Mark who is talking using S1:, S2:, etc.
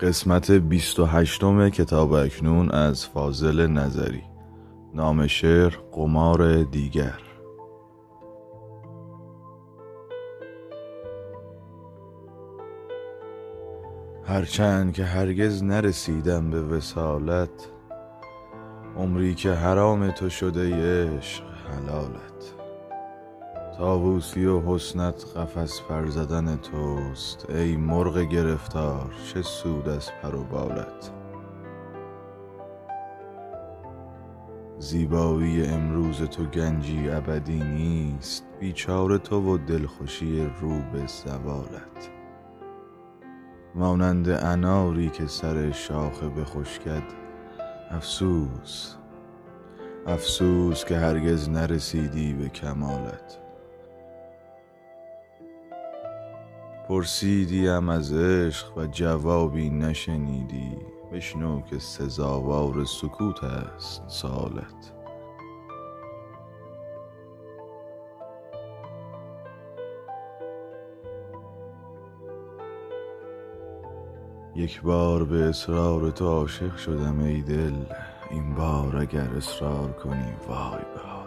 S1: قسمت بیست و هشتم کتاب اکنون از فاضل نظری. نام شعر قمار دیگر. هرچند که هرگز نرسیدم به وسالت عمری که حرام تو شده عشق حلالت. طاووسی و حسنت قفس پر توست. ای مرغ گرفتار چه سود از پر و بالت. زیبایی امروز تو گنجی ابدی نیست بیچاره تو و دلخوشی رو به زوالت. مانند اناری که سر شاخه بخشکد افسوس افسوس که هرگز نرسیدی به کمالت. پرسیدیم از عشق و جوابی نشنیدی. بشنو که سزاوار سکوت است سالت. یک بار به اصرار تو عاشق شدم ای دل. این بار اگر اصرار کنی وای به